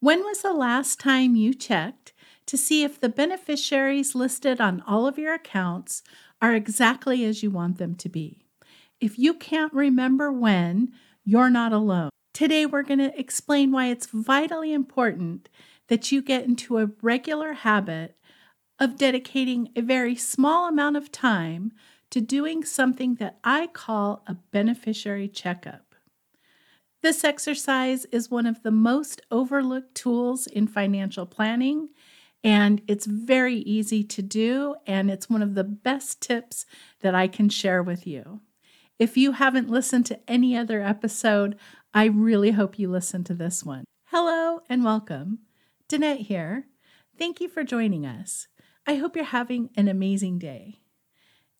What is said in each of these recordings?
When was the last time you checked to see if the beneficiaries listed on all of your accounts are exactly as you want them to be? If you can't remember when, you're not alone. Today, we're going to explain why it's vitally important that you get into a regular habit of dedicating a very small amount of time to doing something that I call a beneficiary checkup. This exercise is one of the most overlooked tools in financial planning, and it's very easy to do, and it's one of the best tips that I can share with you. If you haven't listened to any other episode, I really hope you listen to this one. Hello and welcome. Danette here. Thank you for joining us. I hope you're having an amazing day.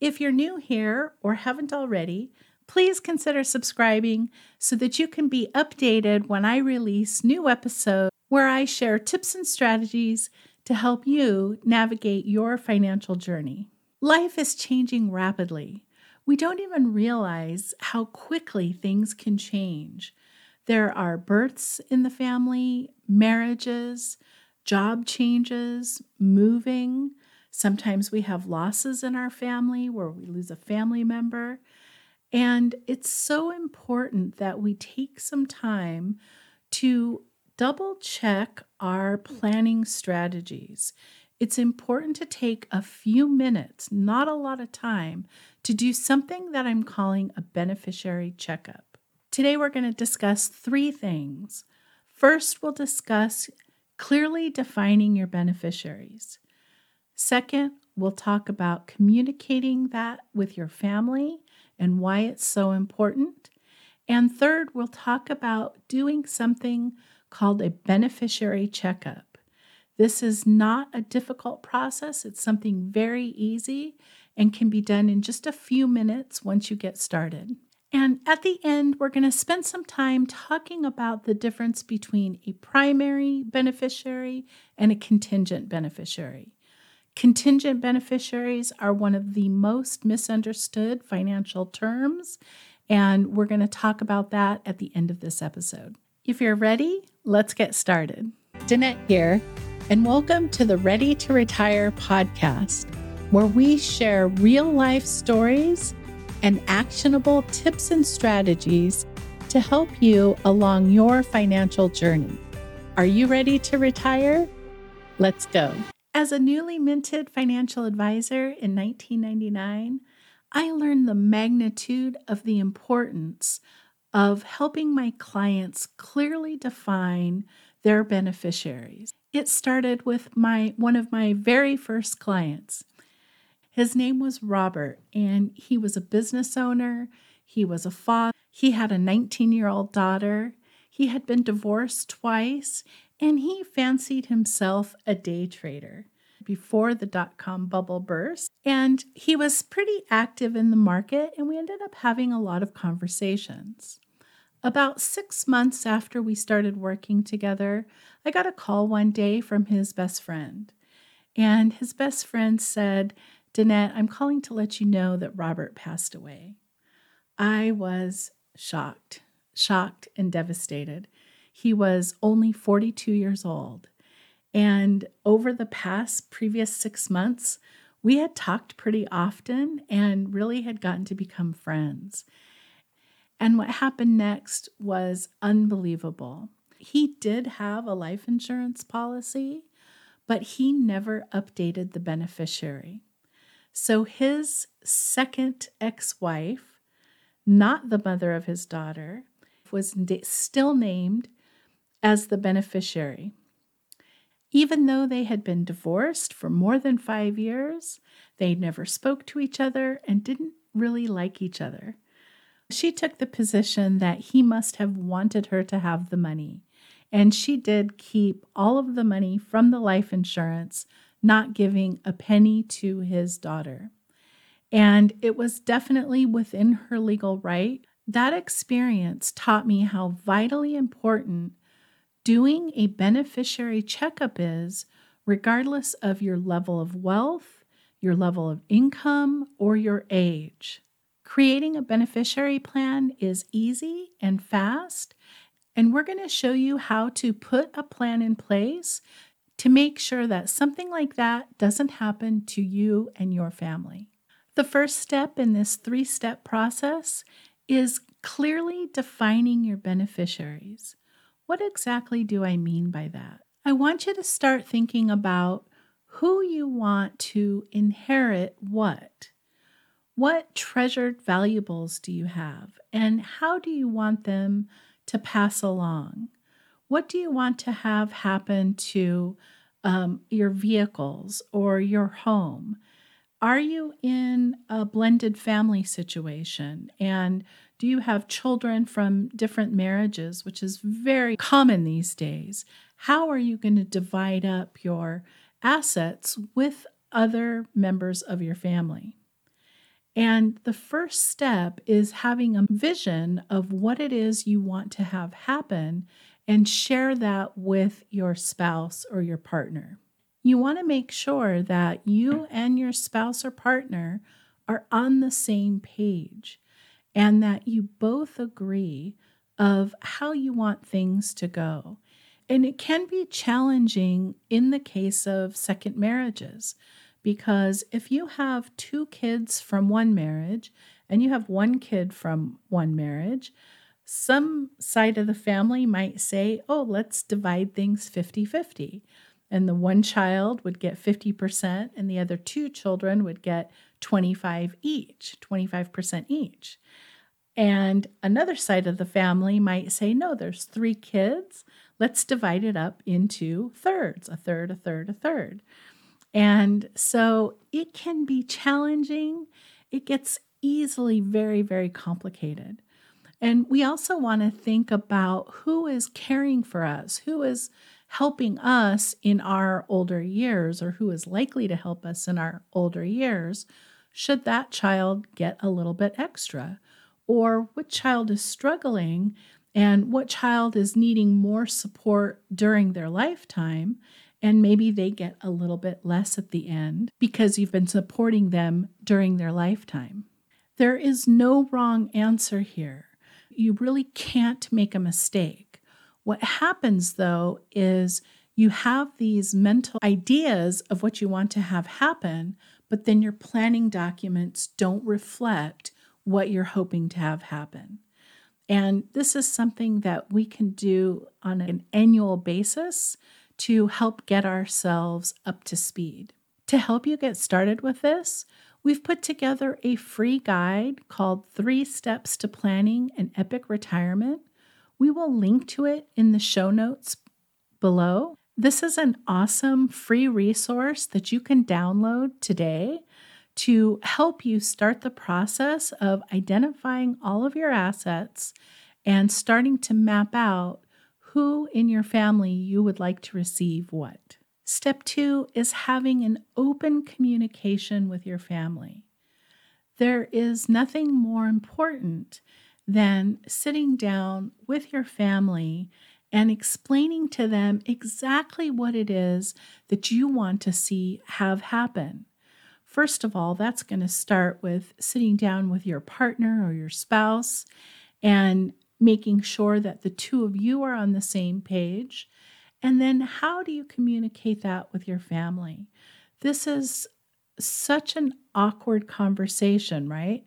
If you're new here or haven't already, please consider subscribing so that you can be updated when I release new episodes where I share tips and strategies to help you navigate your financial journey. Life is changing rapidly. We don't even realize how quickly things can change. There are births in the family, marriages, job changes, moving, Sometimes we have losses in our family where we lose a family member. And it's so important that we take some time to double check our planning strategies. It's important to take a few minutes, not a lot of time, to do something that I'm calling a beneficiary checkup. Today, we're going to discuss three things. First, we'll discuss clearly defining your beneficiaries. Second, we'll talk about communicating that with your family and why it's so important. And third, we'll talk about doing something called a beneficiary checkup. This is not a difficult process, it's something very easy and can be done in just a few minutes once you get started. And at the end, we're going to spend some time talking about the difference between a primary beneficiary and a contingent beneficiary. Contingent beneficiaries are one of the most misunderstood financial terms, and we're going to talk about that at the end of this episode. If you're ready, let's get started. Danette here, and welcome to the Ready to Retire podcast, where we share real life stories and actionable tips and strategies to help you along your financial journey. Are you ready to retire? Let's go. As a newly minted financial advisor in 1999, I learned the magnitude of the importance of helping my clients clearly define their beneficiaries. It started with my one of my very first clients. His name was Robert and he was a business owner, he was a father, he had a 19-year-old daughter. He had been divorced twice and he fancied himself a day trader before the dot com bubble burst. And he was pretty active in the market, and we ended up having a lot of conversations. About six months after we started working together, I got a call one day from his best friend. And his best friend said, Danette, I'm calling to let you know that Robert passed away. I was shocked, shocked and devastated. He was only 42 years old. And over the past previous six months, we had talked pretty often and really had gotten to become friends. And what happened next was unbelievable. He did have a life insurance policy, but he never updated the beneficiary. So his second ex wife, not the mother of his daughter, was still named as the beneficiary. Even though they had been divorced for more than five years, they never spoke to each other and didn't really like each other. She took the position that he must have wanted her to have the money, and she did keep all of the money from the life insurance, not giving a penny to his daughter. And it was definitely within her legal right. That experience taught me how vitally important doing a beneficiary checkup is, regardless of your level of wealth, your level of income, or your age. Creating a beneficiary plan is easy and fast, And we're going to show you how to put a plan in place to make sure that something like that doesn't happen to you and your family. The first step in this three step process is clearly defining your beneficiaries. What exactly do I mean by that? I want you to start thinking about who you want to inherit what. What treasured valuables do you have, and how do you want them to pass along? What do you want to have happen to um, your vehicles or your home? Are you in a blended family situation? And do you have children from different marriages, which is very common these days? How are you going to divide up your assets with other members of your family? And the first step is having a vision of what it is you want to have happen and share that with your spouse or your partner. You want to make sure that you and your spouse or partner are on the same page and that you both agree of how you want things to go. And it can be challenging in the case of second marriages because if you have two kids from one marriage and you have one kid from one marriage, some side of the family might say, oh, let's divide things 50 50. And the one child would get 50%, and the other two children would get 25 each, 25% each. And another side of the family might say, no, there's three kids. Let's divide it up into thirds a third, a third, a third. And so it can be challenging. It gets easily very, very complicated. And we also want to think about who is caring for us, who is helping us in our older years, or who is likely to help us in our older years, should that child get a little bit extra? Or what child is struggling and what child is needing more support during their lifetime? and maybe they get a little bit less at the end because you've been supporting them during their lifetime. There is no wrong answer here. You really can't make a mistake. What happens though is you have these mental ideas of what you want to have happen, but then your planning documents don't reflect what you're hoping to have happen. And this is something that we can do on an annual basis to help get ourselves up to speed. To help you get started with this, we've put together a free guide called Three Steps to Planning an Epic Retirement. We will link to it in the show notes below. This is an awesome free resource that you can download today to help you start the process of identifying all of your assets and starting to map out who in your family you would like to receive what. Step two is having an open communication with your family. There is nothing more important than sitting down with your family and explaining to them exactly what it is that you want to see have happen. First of all, that's going to start with sitting down with your partner or your spouse and making sure that the two of you are on the same page. And then how do you communicate that with your family? This is such an awkward conversation, right?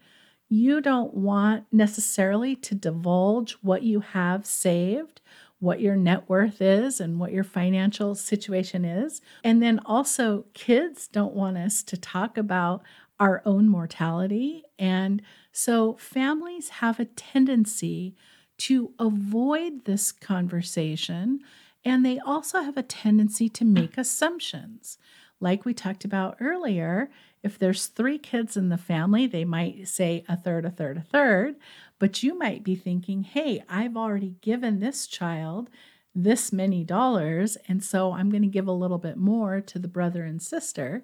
You don't want necessarily to divulge what you have saved, what your net worth is, and what your financial situation is. And then also, kids don't want us to talk about our own mortality. And so, families have a tendency to avoid this conversation. And they also have a tendency to make assumptions. Like we talked about earlier, if there's three kids in the family, they might say a third, a third, a third. But you might be thinking, hey, I've already given this child this many dollars, and so I'm going to give a little bit more to the brother and sister.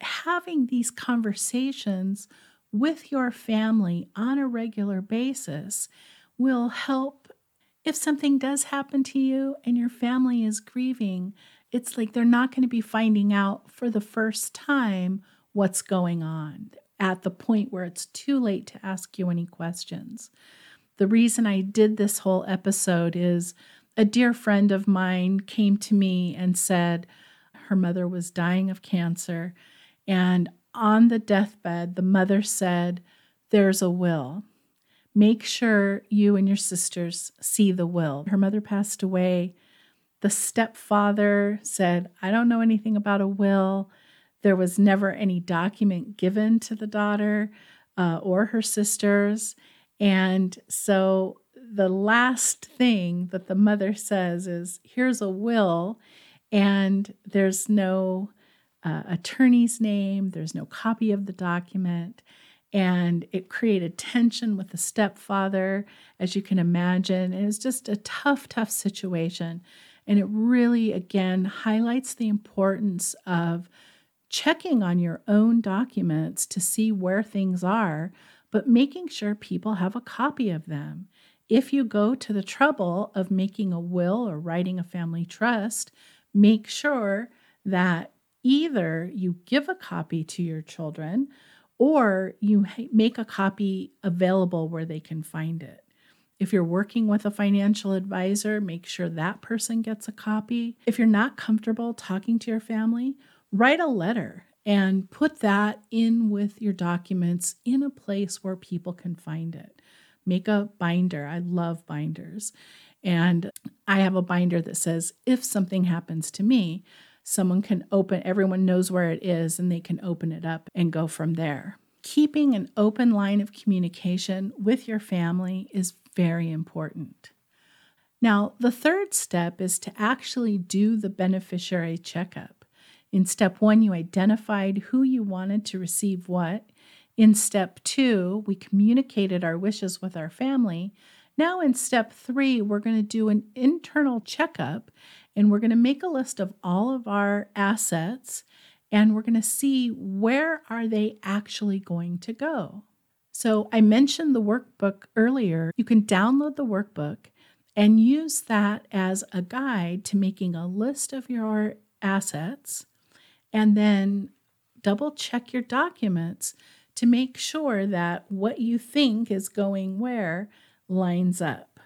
Having these conversations with your family on a regular basis will help if something does happen to you and your family is grieving. It's like they're not going to be finding out for the first time what's going on at the point where it's too late to ask you any questions. The reason I did this whole episode is a dear friend of mine came to me and said her mother was dying of cancer. And on the deathbed, the mother said, There's a will. Make sure you and your sisters see the will. Her mother passed away. The stepfather said, I don't know anything about a will. There was never any document given to the daughter uh, or her sisters. And so the last thing that the mother says is, Here's a will, and there's no uh, attorney's name, there's no copy of the document. And it created tension with the stepfather, as you can imagine. It was just a tough, tough situation. And it really, again, highlights the importance of checking on your own documents to see where things are, but making sure people have a copy of them. If you go to the trouble of making a will or writing a family trust, make sure that either you give a copy to your children or you make a copy available where they can find it. If you're working with a financial advisor, make sure that person gets a copy. If you're not comfortable talking to your family, write a letter and put that in with your documents in a place where people can find it. Make a binder. I love binders. And I have a binder that says, if something happens to me, someone can open, everyone knows where it is, and they can open it up and go from there. Keeping an open line of communication with your family is very important. Now, the third step is to actually do the beneficiary checkup. In step one, you identified who you wanted to receive what. In step two, we communicated our wishes with our family. Now, in step three, we're going to do an internal checkup and we're going to make a list of all of our assets and we're going to see where are they actually going to go. So, I mentioned the workbook earlier. You can download the workbook and use that as a guide to making a list of your assets and then double check your documents to make sure that what you think is going where lines up.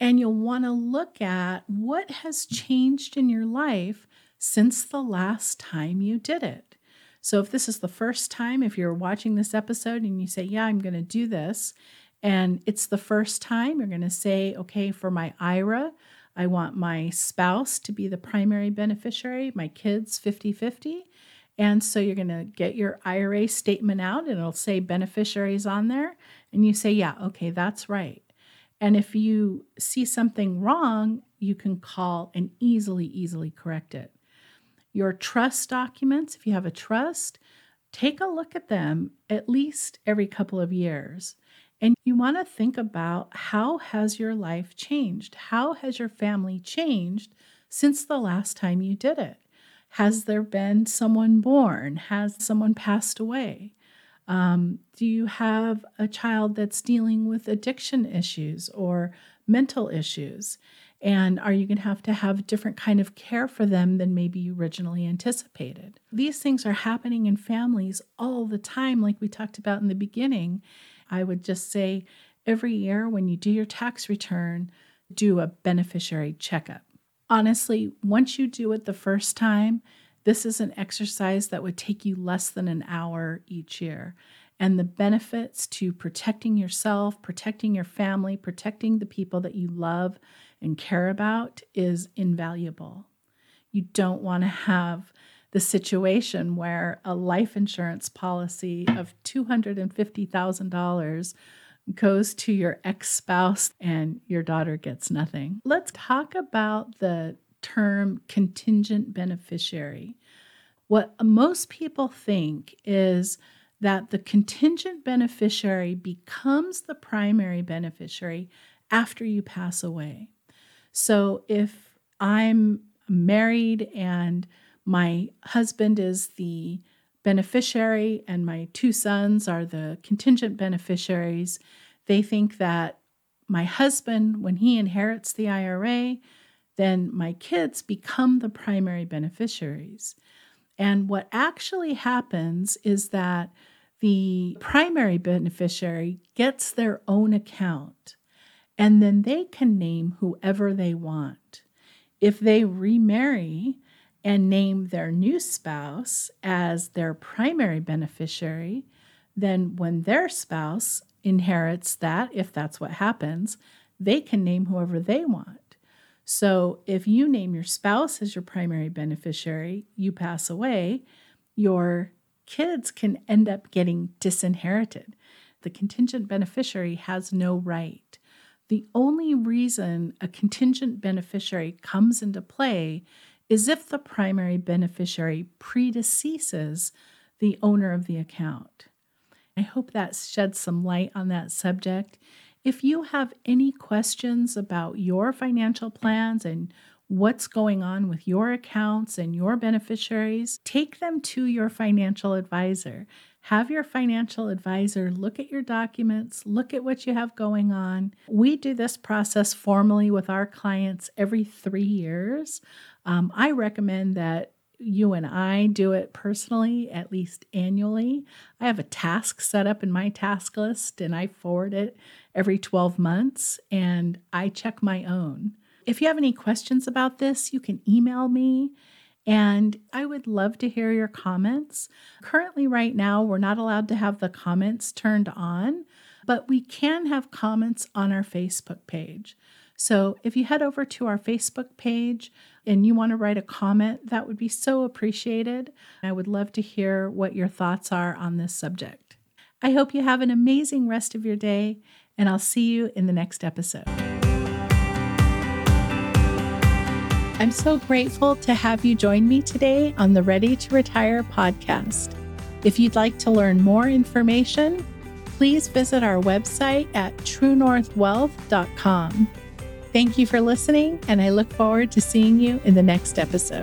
And you'll want to look at what has changed in your life since the last time you did it. So, if this is the first time, if you're watching this episode and you say, Yeah, I'm going to do this, and it's the first time, you're going to say, Okay, for my IRA, I want my spouse to be the primary beneficiary, my kids 50 50. And so you're going to get your IRA statement out and it'll say beneficiaries on there. And you say, yeah, okay, that's right. And if you see something wrong, you can call and easily, easily correct it. Your trust documents, if you have a trust, take a look at them at least every couple of years. And you want to think about how has your life changed? How has your family changed since the last time you did it? Has there been someone born? Has someone passed away? Um, do you have a child that's dealing with addiction issues or mental issues? And are you going to have to have a different kind of care for them than maybe you originally anticipated? These things are happening in families all the time, like we talked about in the beginning. I would just say every year when you do your tax return, do a beneficiary checkup honestly, once you do it the first time, this is an exercise that would take you less than an hour each year. And the benefits to protecting yourself, protecting your family, protecting the people that you love and care about is invaluable. You don't want to have the situation where a life insurance policy of $250,000 goes to your ex spouse and your daughter gets nothing. Let's talk about the term contingent beneficiary. What most people think is that the contingent beneficiary becomes the primary beneficiary after you pass away. So if I'm married and my husband is the beneficiary and my two sons are the contingent beneficiaries, they think that my husband, when he inherits the IRA, then my kids become the primary beneficiaries. And what actually happens is that the primary beneficiary gets their own account. and then they can name whoever they want. If they remarry and name their new spouse as their primary beneficiary, then when their spouse inherits that, if that's what happens, they can name whoever they want. So if you name your spouse as your primary beneficiary, you pass away, your kids can end up getting disinherited. The contingent beneficiary has no right. The only reason a contingent beneficiary comes into play is if the primary beneficiary predeceases the owner of the account. I hope that sheds some light on that subject. If you have any questions about your financial plans and what's going on with your accounts and your beneficiaries, take them to your financial advisor. Have your financial advisor look at your documents, look at what you have going on. We do this process formally with our clients every three years. Um, I recommend that you and I do it personally at least annually. I have a task set up in my task list and I forward it every 12 months and I check my own. If you have any questions about this, you can email me and I would love to hear your comments. Currently, right now, we're not allowed to have the comments turned on, but we can have comments on our Facebook page. So if you head over to our Facebook page and you want to write a comment, that would be so appreciated. I would love to hear what your thoughts are on this subject. I hope you have an amazing rest of your day, and I'll see you in the next episode. I'm so grateful to have you join me today on the Ready to Retire podcast. If you'd like to learn more information, please visit our website at trunorthwealth.com. Thank you for listening, and I look forward to seeing you in the next episode.